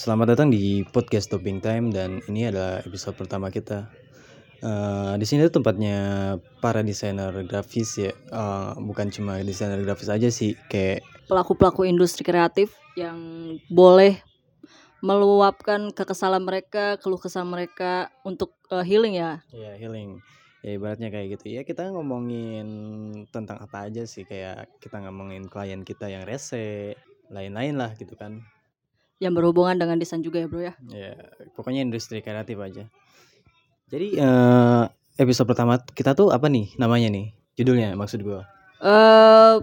Selamat datang di podcast Topping Time dan ini adalah episode pertama kita. Eh, di sini tuh tempatnya para desainer grafis ya, Eh, bukan cuma desainer grafis aja sih, kayak pelaku-pelaku industri kreatif yang boleh meluapkan kekesalan mereka, keluh kesah mereka untuk eh, healing ya. ya healing. Ya ibaratnya kayak gitu. Ya kita ngomongin tentang apa aja sih, kayak kita ngomongin klien kita yang rese, lain-lain lah gitu kan. Yang berhubungan dengan desain juga ya, Bro ya. Ya pokoknya industri kreatif aja. Jadi eh, episode pertama kita tuh apa nih namanya nih? Judulnya maksud gua. Eh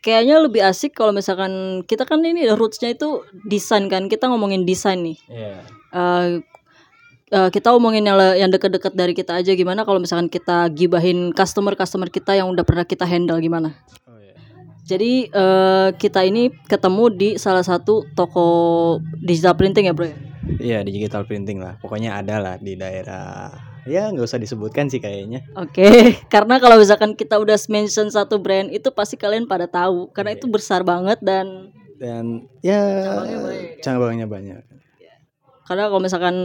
kayaknya lebih asik kalau misalkan kita kan ini rootsnya itu desain kan. Kita ngomongin desain nih. Iya. Eh eh, kita omongin yang, yang deket-deket dari kita aja gimana kalau misalkan kita gibahin customer-customer kita yang udah pernah kita handle gimana. Oh. Jadi eh, kita ini ketemu di salah satu toko digital printing ya bro ya. Iya di digital printing lah. Pokoknya ada lah di daerah. Ya nggak usah disebutkan sih kayaknya. Oke, karena kalau misalkan kita udah mention satu brand itu pasti kalian pada tahu karena Iya. itu besar banget dan Dan ya Cabangnya banyak ya? cabangnya banyak. karena kalau misalkan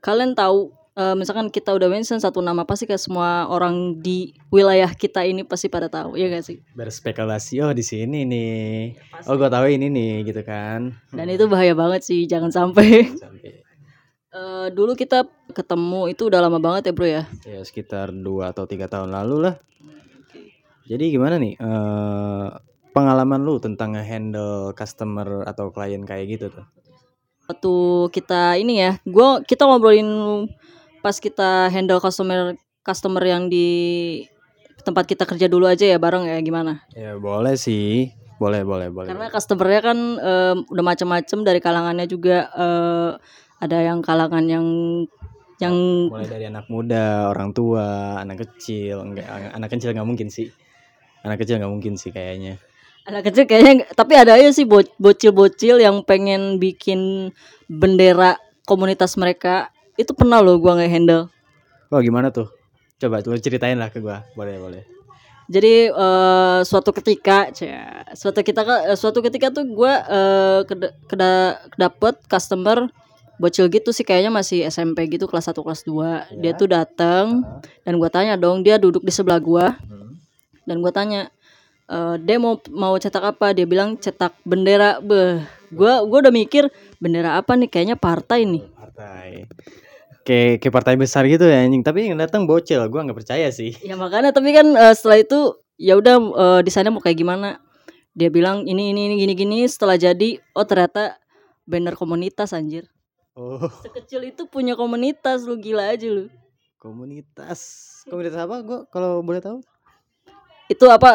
kalian tahu eh, misalkan kita udah mention satu nama pasti kayak semua orang di wilayah kita ini pasti pada tahu ya gak sih? Berspekulasi oh di sini nih. Oh gua tahu ini nih gitu kan. Dan itu bahaya banget sih, jangan sampai. Sampai Eh, dulu kita ketemu itu udah lama banget ya bro ya. ya sekitar dua atau tiga tahun lalu lah. Jadi gimana nih eh pengalaman lu tentang handle customer atau klien kayak gitu tuh? Waktu kita ini ya, gua kita ngobrolin pas kita handle customer customer yang di tempat kita kerja dulu aja ya bareng ya gimana? Ya boleh sih. Boleh, boleh, boleh. Karena customernya kan em, udah macam-macam dari kalangannya juga eh, ada yang kalangan yang yang mulai dari anak muda, orang tua, anak kecil, enggak anak kecil nggak mungkin sih. Anak kecil nggak mungkin sih kayaknya. anak kecil kayaknya tapi ada aja sih bo- bocil-bocil yang pengen bikin bendera komunitas mereka. Itu pernah loh gua nggak handle. Wah gimana tuh? Coba tuh ceritain lah ke gua. Boleh, boleh. Jadi eh, suatu ketika, suatu kita eh, suatu ketika tuh gua eh, keda, keda- dapet customer bocil gitu sih kayaknya masih SMP gitu kelas 1 kelas 2. Dia Ya. tuh datang dan gua tanya dong, dia duduk di sebelah gua Hmm. dan gua tanya eh dia mau mau cetak apa? Dia bilang cetak bendera. Beh, gua gua udah mikir bendera apa nih? Kayaknya partai nih. Partai. Kayak kayak partai besar gitu ya anjing. Tapi yang datang bocil, gua nggak percaya sih. Ya makanya tapi kan eh, setelah itu ya udah eh, desainnya mau kayak gimana? Dia bilang ini ini ini gini gini setelah jadi oh ternyata banner komunitas anjir. Oh, Sekecil itu punya komunitas lu gila aja lu. komunitas. Komunitas apa gua kalau boleh tahu? Itu apa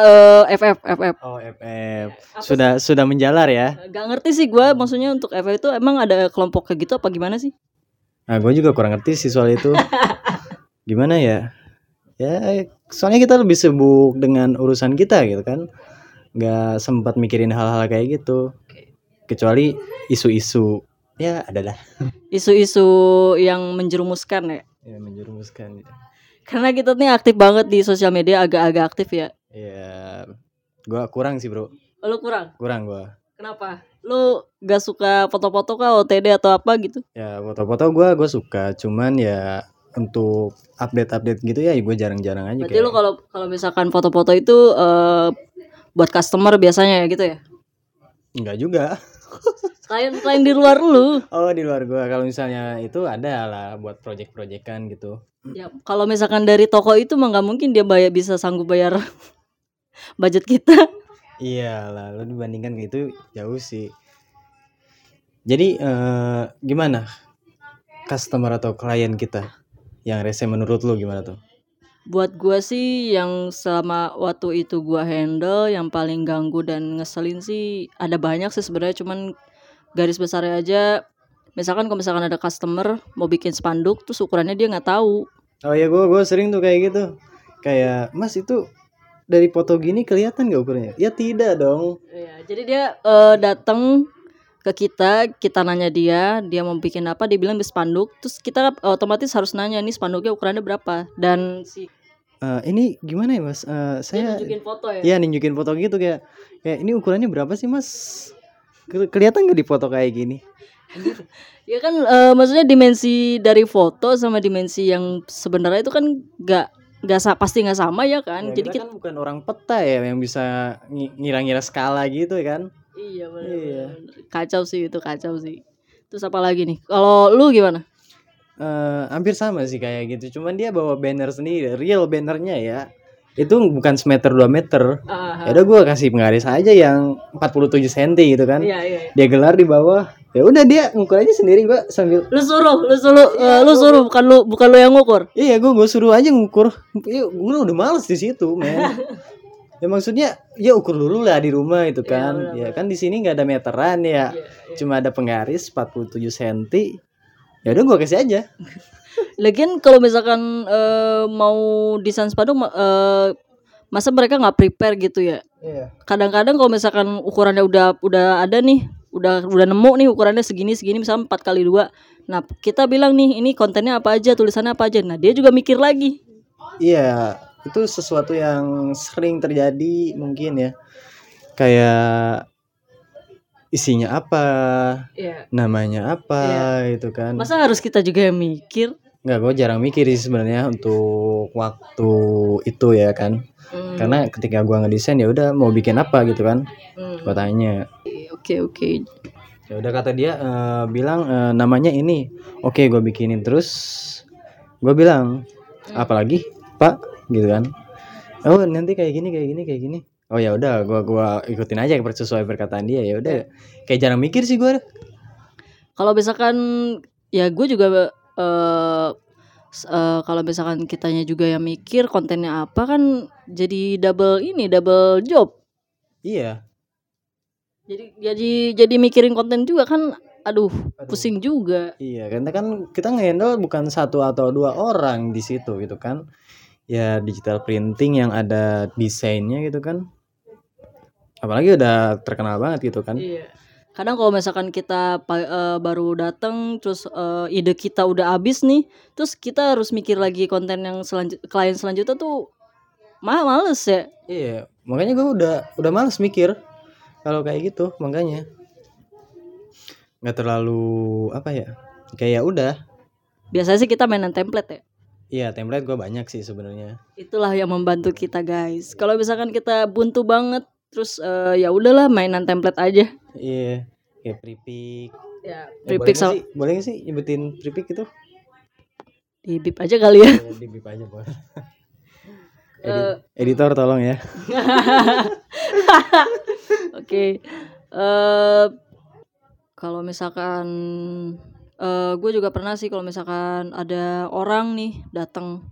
eh, FF FF. Oh, FF. Apa Sudah sudah menjalar ya. sih? Gak ngerti sih gua maksudnya untuk FF itu emang ada kelompok kayak gitu apa gimana sih? Nah, gue juga kurang ngerti sih soal itu. Gimana ya? Ya, soalnya kita lebih sibuk dengan urusan kita gitu kan. Nggak sempat mikirin hal-hal kayak gitu. Kecuali isu-isu. Ya, adalah. Isu-isu yang menjerumuskan ya. Ya, menjerumuskan. Karena kita nih aktif banget di sosial media agak-agak aktif ya. Ya, gua kurang sih, Bro. Oh, Lu kurang. Kurang gua. Kenapa? Lu gak suka foto-foto kah OTD atau apa gitu? Ya, foto-foto gua gua suka, cuman ya untuk update-update gitu ya gue jarang-jarang aja Berarti lu kalau kalau misalkan foto-foto itu eh, buat customer biasanya ya gitu ya? enggak juga. Selain selain di luar lu. Oh, di luar gua kalau misalnya itu ada lah buat project-projectan gitu. Ya kalau misalkan dari toko itu mah nggak mungkin dia bayar bisa sanggup bayar budget kita. Iya lah, lo dibandingkan kayak itu jauh sih. Jadi eh, gimana customer atau klien kita yang rese menurut lo gimana tuh? Buat gua sih yang selama waktu itu gua handle yang paling ganggu dan ngeselin sih ada banyak sih sebenarnya cuman garis besarnya aja misalkan kalau misalkan ada customer mau bikin spanduk terus ukurannya dia nggak tahu Oh ya gue gue sering tuh kayak gitu. Kayak Mas itu dari foto gini kelihatan gak ukurannya? Ya tidak dong. Iya, jadi dia eh, datang ke kita, kita nanya dia, dia mau bikin apa, dia bilang spanduk, terus kita otomatis harus nanya nih spanduknya ukurannya berapa dan si Eh, ini gimana ya Mas? Eh, dia saya nunjukin foto ya. Iya nunjukin foto gitu kayak kayak ini ukurannya berapa sih mas? Ke- Kelihatan nggak di foto kayak gini? ya kan eh, maksudnya dimensi dari foto sama dimensi yang sebenarnya itu kan nggak nggak pasti nggak sama ya kan? Ya, jadi kita kita, kan bukan orang peta ya yang bisa ngi- ngira-ngira skala gitu kan? Iya bener, Iya. kacau sih itu kacau sih. Terus apa lagi nih? Kalau lu gimana? Eh, hampir sama sih kayak gitu. Cuman dia bawa banner sendiri real bannernya ya itu bukan semeter 2 meter. Ya udah gue kasih penggaris aja yang 47 cm gitu kan. Iya iya dia gelar di bawah. Ya udah dia ngukur aja sendiri gua sambil lu suruh lu suruh eh, lu suruh bukan lu bukan lu yang ngukur? Iya gue gue suruh aja ngukur. Iya gue udah males di situ men. Ya maksudnya ya ukur dulu lah di rumah itu kan. ya kan di sini nggak ada meteran ya. Cuma ada penggaris 47 cm ya udah gue kasih aja Lagian kalau misalkan eh, mau desain sepatu eh, masa mereka nggak prepare gitu ya? iya Kadang-kadang kalau misalkan ukurannya udah udah ada nih, udah udah nemu nih ukurannya segini segini misalnya 4 kali dua. Nah, kita bilang nih ini kontennya apa aja, tulisannya apa aja. Nah, dia juga mikir lagi. Iya, itu sesuatu yang sering terjadi mungkin ya. Kayak isinya apa, Iya. namanya apa gitu kan. Masa harus kita juga yang mikir? Nggak, gue jarang mikir sih sebenarnya untuk waktu itu ya kan. Hmm, Karena ketika gua ngedesain ya udah mau bikin apa gitu kan. hmm. Gua tanya. Oke, oke. Ya udah kata dia eh, bilang eh, namanya ini. Oke, gue bikinin terus. Gue bilang, apalagi Pak, gitu kan. Oh nanti kayak gini, kayak gini, kayak gini. Oh ya udah, gua gua ikutin aja sesuai perkataan dia ya udah. Kayak jarang mikir sih gue. Kalau misalkan ya gue juga s- eh, kalau misalkan kitanya juga yang mikir kontennya apa kan jadi double ini double job. Iya. Jadi jadi jadi mikirin konten juga kan aduh, Aduh. pusing juga. Iya, karena kan kita ngehandle bukan satu atau dua orang di situ gitu kan. Ya digital printing yang ada desainnya gitu kan. Apalagi udah terkenal banget gitu kan. Iya. Kadang kalau misalkan kita eh, baru datang terus eh, ide kita udah habis nih, terus kita harus mikir lagi konten yang selanjut klien selanjutnya tuh ma males ya. Iya, makanya gue udah udah males mikir kalau kayak gitu, makanya nggak terlalu apa ya, kayak udah. Biasanya sih kita mainan template ya. Iya, template gue banyak sih sebenarnya. Itulah yang membantu kita guys. Kalau misalkan kita buntu banget, terus eh, ya udahlah mainan template aja. Iya, kayak pripik. Ya, Eh, boleh prefix nggak sih, boleh nggak sih nyebutin pripik itu? di bip aja kali ya. Di bip aja boleh. Eh. Edi- editor tolong ya. Oke. Eh kalau misalkan eh gue juga pernah sih kalau misalkan ada orang nih datang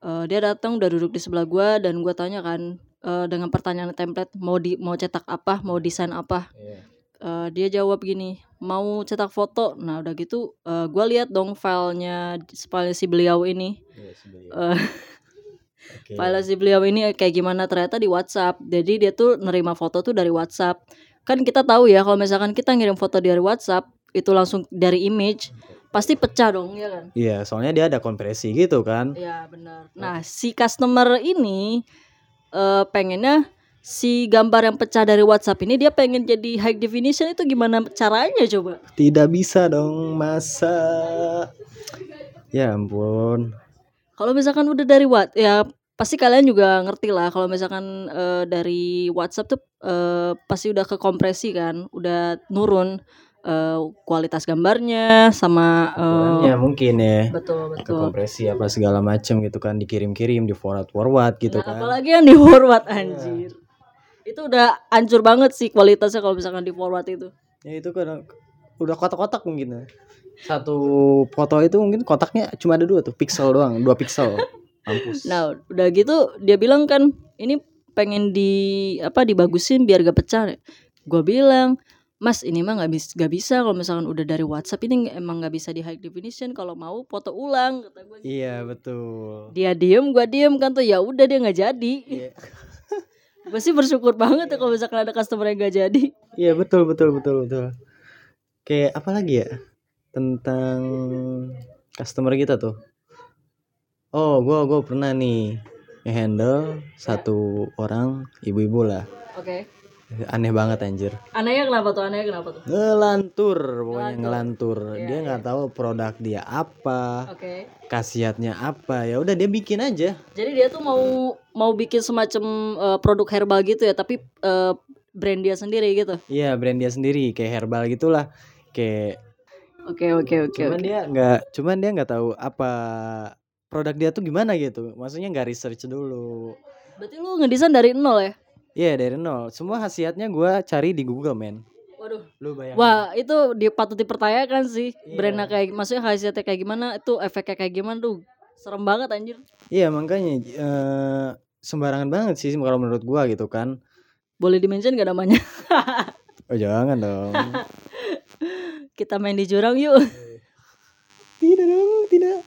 eh dia datang udah duduk di sebelah gue dan gue tanya kan eh, dengan pertanyaan template mau di mau cetak apa mau desain apa Iya. Eh, dia jawab gini mau cetak foto nah udah gitu eh gue lihat dong filenya file si beliau ini Iya, sebenarnya. Eh, Oke. file si beliau ini kayak gimana ternyata di WhatsApp. Jadi dia tuh nerima foto tuh dari WhatsApp. Kan kita tahu ya kalau misalkan kita ngirim foto dari WhatsApp itu langsung dari image pasti pecah dong ya kan? Iya, soalnya dia ada kompresi gitu kan. Iya benar. Nah si customer ini eh pengennya si gambar yang pecah dari WhatsApp ini dia pengen jadi high definition itu gimana caranya coba? Tidak bisa dong, masa. Ya ampun. Kalau misalkan udah dari what ya pasti kalian juga ngerti lah kalau misalkan eh, dari WhatsApp tuh eh, pasti udah kekompresi kan, udah nurun eh, kualitas gambarnya sama eh, Ya mungkin ya. betul betul. kompresi apa segala macam gitu kan dikirim-kirim di forward forward gitu Nah, kan apalagi yang di forward anjir. Itu udah hancur banget sih kualitasnya kalau misalkan di forward itu. ya itu kan udah kotak-kotak mungkin ya. satu foto itu mungkin kotaknya cuma ada dua tuh pixel doang dua pixel mampus Nah, udah gitu dia bilang kan ini pengen di apa dibagusin biar gak pecah. Gue bilang, Mas ini mah nggak bisa nggak bisa kalau misalkan udah dari WhatsApp ini emang nggak bisa di high definition kalau mau foto ulang kata gue. iya betul Dia diem, gue diem kan tuh ya udah dia nggak jadi. Iya. gue sih bersyukur banget ya kalau misalkan ada customer yang gak jadi. iya betul betul betul betul kayak apa lagi ya tentang customer kita tuh oh gua gua pernah nih handle satu orang ibu-ibu lah Oke. Aneh banget anjir Anehnya kenapa tuh? Anehnya kenapa tuh? ngelantur pokoknya Ngelantur. ngelantur Iya, dia nggak tahu produk dia apa Oke. khasiatnya apa ya udah dia bikin aja Jadi dia tuh mau mau bikin semacam eh, produk herbal gitu ya, tapi eh, brand dia sendiri gitu. iya brand dia sendiri kayak herbal gitulah kayak Oke oke oke. cuman dia nggak cuman dia nggak tahu apa produk dia tuh gimana gitu maksudnya nggak research dulu Berarti lu ngedesain dari nol ya? Iya dari nol. Semua khasiatnya gua cari di Google men. Waduh. lu bayangin. Wah itu dia patut dipertanyakan sih. Iya. brandnya kayak maksudnya khasiatnya kayak gimana itu efeknya kayak gimana tuh serem banget anjir. Iya makanya eh, sembarangan banget sih kalau menurut gua gitu kan. Boleh dimention gak namanya? Oh jangan dong. Kita main di jurang yuk. Tidak dong tidak.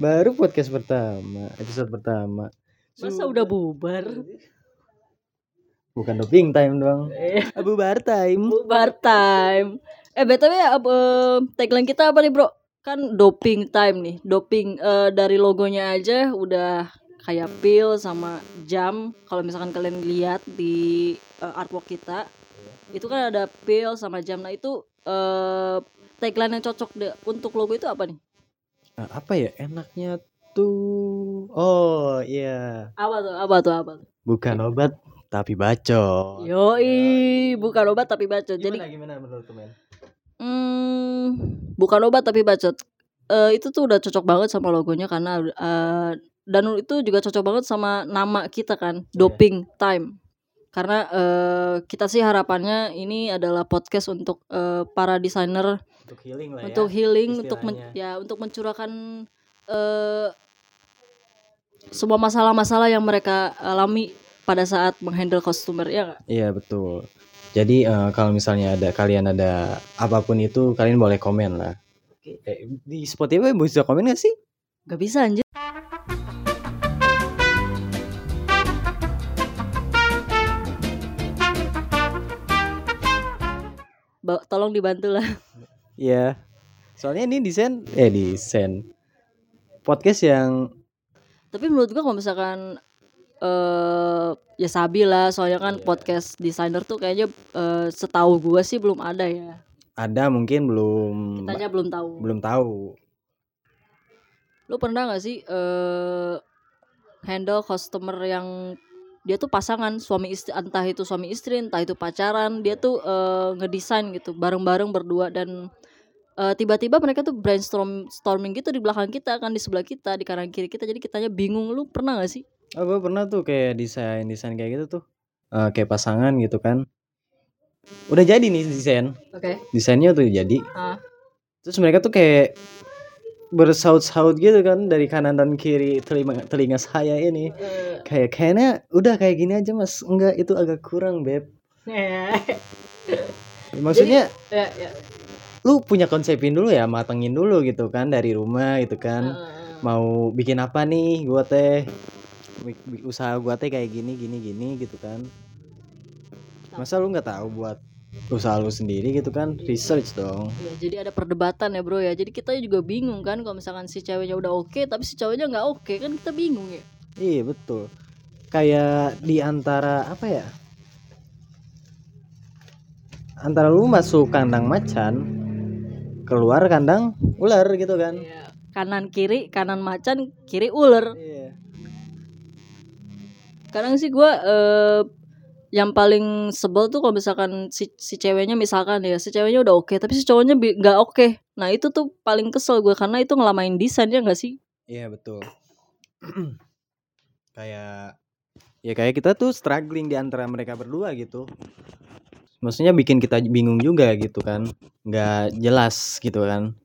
Baru podcast pertama episode pertama. Masa udah bubar bukan doping time dong eh Abu Bar time. Bubar time. Eh btw ya eh, tagline kita apa nih bro? Kan doping time nih. Doping eh, dari logonya aja udah kayak pil sama jam. Kalau misalkan kalian lihat di eh, artwork kita itu kan ada pil sama jam. Nah itu eh tagline yang cocok deh untuk logo itu apa nih? Nah, apa ya? Enaknya tuh. Oh iya. Apa tuh? Apa tuh? Apa tuh? Bukan obat tapi bacot yoi bukan obat tapi bacot jadi gimana gimana menurut temen Hmm, bukan obat tapi bacot. Eh itu tuh udah cocok banget sama logonya karena eh, dan itu juga cocok banget sama nama kita kan, Doping Time. Karena eh, kita sih harapannya ini adalah podcast untuk eh, para desainer untuk healing lah untuk ya healing, untuk men- istilahnya. ya untuk mencurahkan eh semua masalah-masalah yang mereka alami pada saat menghandle customer ya nggak? Iya betul. Jadi eh, kalau misalnya ada kalian ada apa pun itu kalian boleh komen lah. Eh, di Spotify bisa komen gak sih? Gak bisa anjir. Ba- tolong dibantu lah. Iya. Soalnya ini desain eh desain podcast yang Tapi menurut gua kalau misalkan eh ya sabi lah, soalnya kan podcast desainer tuh kayaknya eh, setahu gua sih belum ada ya. ada mungkin belum Kitanya belum tahu. belum tahu. Lu pernah gak sih eh handle customer yang dia tuh pasangan suami istri entah itu suami istri entah itu pacaran dia tuh eh, ngedesain gitu bareng-bareng berdua dan tiba-tiba mereka tuh brainstorm storming gitu di belakang kita kan di sebelah kita di kanan kiri kita jadi kitanya bingung lu pernah gak sih Oh, gue pernah tuh kayak desain desain kayak gitu tuh. Eh, kayak pasangan gitu kan. Udah jadi nih desain. oke Desainnya tuh jadi. Ah. Terus mereka tuh kayak bersaut-saut gitu kan dari kanan dan kiri telinga telinga saya ini. Kayak kayaknya udah kayak gini aja mas. Enggak itu agak kurang beb. Maksudnya ya, ya. lu punya konsepin dulu ya matengin dulu gitu kan dari rumah gitu kan. Eh, Mau bikin apa nih gua teh. Usaha gua teh kayak gini gini gini gitu kan. Masa lu nggak tahu buat usaha lu sendiri gitu kan? Research dong. ya, jadi ada perdebatan ya bro ya jadi kita juga bingung kan kalau misalkan si ceweknya udah oke tapi si cowoknya nggak oke kan kita bingung ya Iya betul. Kayak di antara apa ya? Antara lu masuk kandang macan, keluar kandang ular gitu kan? Iya. kanan kiri kanan macan kiri ular Iya. Kadang sih gua eh, yang paling sebel tuh kalau misalkan si, si ceweknya misalkan ya si ceweknya udah oke tapi si cowoknya nggak oke nah itu tuh paling kesel gue karena itu ngelamain desain ya nggak sih Iya betul. kayak ya kayak kita tuh struggling di antara mereka berdua gitu. Maksudnya bikin kita bingung juga gitu kan, nggak jelas gitu kan.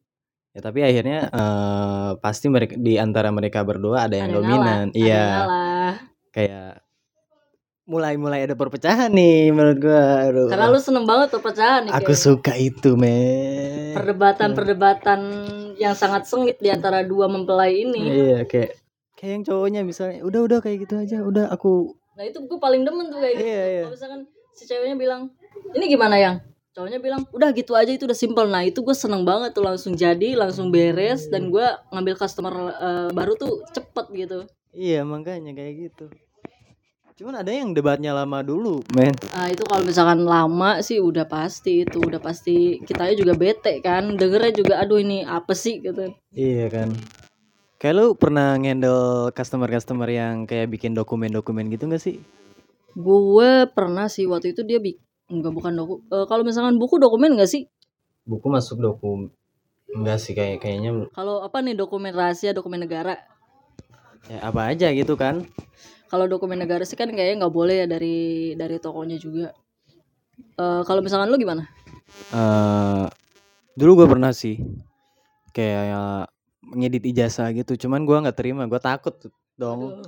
Ya tapi akhirnya eh, pasti mereka di antara mereka berdua ada yang Ada dominan. Iya. Kayak mulai-mulai ada perpecahan nih menurut gua. Aduh. karena lu seneng banget tuh pecahan nih Aku kayak suka itu, men. perdebatan-perdebatan yang sangat sengit di antara dua mempelai ini Iya, kayak kayak yang cowoknya misalnya, udah udah kayak gitu aja, udah aku nah itu gue paling demen tuh kayak gitu Iya, iya. kalau misalkan si ceweknya bilang ini gimana yang cowoknya bilang udah gitu aja itu udah simple nah itu gue seneng banget tuh langsung jadi langsung beres dan gue ngambil customer eh, baru tuh cepet gitu Iya, makanya kayak gitu. Cuman ada yang debatnya lama dulu, men. Ah itu kalau misalkan lama sih udah pasti itu udah pasti kitanya juga bete kan dengernya juga aduh ini apa sih gitu Iya kan. Kayak lu pernah ngendel customer-customer yang kayak bikin dokumen-dokumen gitu gak sih? gue pernah sih waktu itu dia bik enggak bukan doku eh, kalau misalkan buku dokumen enggak sih Buku masuk dokum enggak sih kayak kayaknya kalau apa nih dokumen rahasia dokumen negara ya apa aja gitu kan. Kalau dokumen negara sih kan kayaknya nggak boleh ya dari dari tokonya juga. Eh kalau misalkan lu gimana? Eh dulu gue pernah sih kayak ngedit ijazah gitu, cuman gua nggak terima, gua takut dong.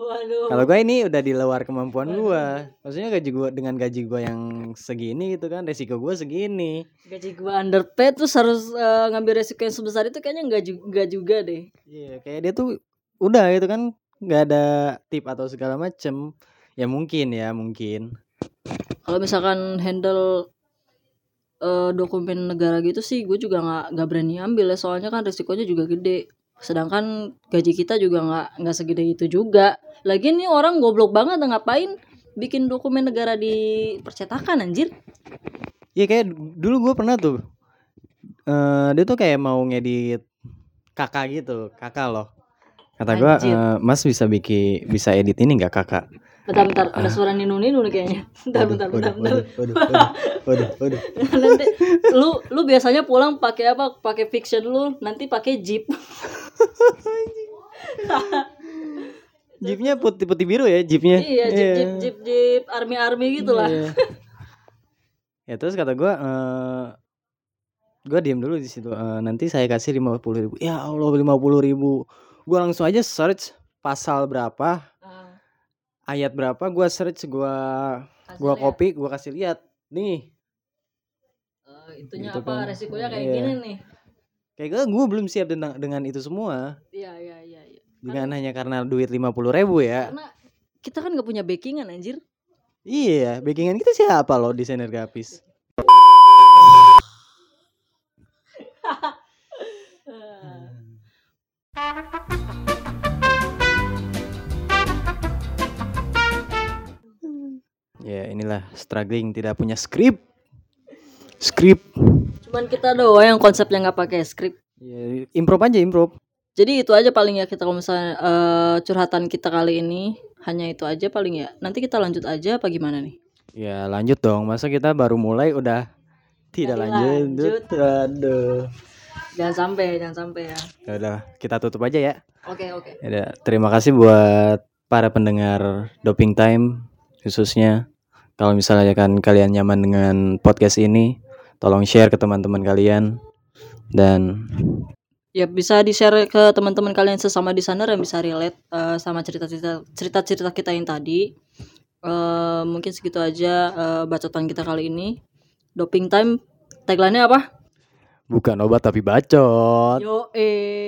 waduh. Kalau gue ini udah di luar kemampuan gua. Maksudnya gaji gua dengan gaji gua yang segini gitu kan, resiko gua segini. gaji gue underpaid terus harus eh, ngambil resiko yang sebesar itu kayaknya nggak juga, juga deh. Iya, kayak dia tuh udah gitu kan nggak ada tip atau segala macem. Ya mungkin ya, mungkin. kalau misalkan handle eh, dokumen negara gitu sih gue juga nggak nggak berani ambil ya soalnya kan resikonya juga gede sedangkan gaji kita juga nggak nggak segede itu juga lagi nih orang goblok banget ngapain bikin dokumen negara di percetakan anjir Iya kayak dulu gue pernah tuh. eh dia tuh kayak mau ngedit kakak gitu, kakak loh. Kata gua Anjir. "Eh, Mas bisa bikin bisa edit ini nggak kakak? bentar bentar ada suara ninu ninu nih kayaknya bentar bentar bentar, bentar. waduh, waduh, waduh, waduh. nanti lu lu biasanya pulang pakai apa pakai fiction lu nanti pakai jeep Jeepnya putih putih biru ya jeepnya. iya jeep jeep jeep jeep army army gitu lah Iya. ya terus kata gua eh gua diem dulu di situ. "Eh, nanti saya kasih lima puluh ribu. Ya Allah lima puluh ribu. Gua langsung aja search pasal berapa, Ah, ayat berapa. Gua search, gua kasih gua lihat. copy, gua kasih lihat. Nih, Eh, itunya Gitu apa kan. resikonya kayak Iya. gini nih kayak gue gue belum siap dengan dengan itu semua. iya iya iya iya Dengan hanya karena duit lima puluh ribu ya. karena kita kan nggak punya backingan anjir Iya, backingan kita siapa loh desainer grafis? Ya inilah struggling tidak punya skrip. Skrip. cuman kita doang yang konsepnya nggak pakai skrip Ya, improv aja improv. jadi itu aja paling ya kita kalau misalnya eh, curhatan kita kali ini hanya itu aja paling ya nanti kita lanjut aja apa gimana nih Ya lanjut dong. Masa kita baru mulai udah tidak Nggak lanjut. Aduh. Jangan sampai jangan sampai ya. Ya udah, kita tutup aja ya. oke oke. Ya udah, terima kasih buat para pendengar Doping Time khususnya. Kalau misalnya kan kalian nyaman dengan podcast ini, tolong share ke teman-teman kalian. Dan ya bisa di share ke teman-teman kalian sesama di sana yang bisa relate eh, sama cerita-cerita cerita-cerita kita yang tadi. Eh, mungkin segitu aja eh, bacotan kita kali ini. Doping time tagline-nya apa bukan obat tapi bacot. yo eh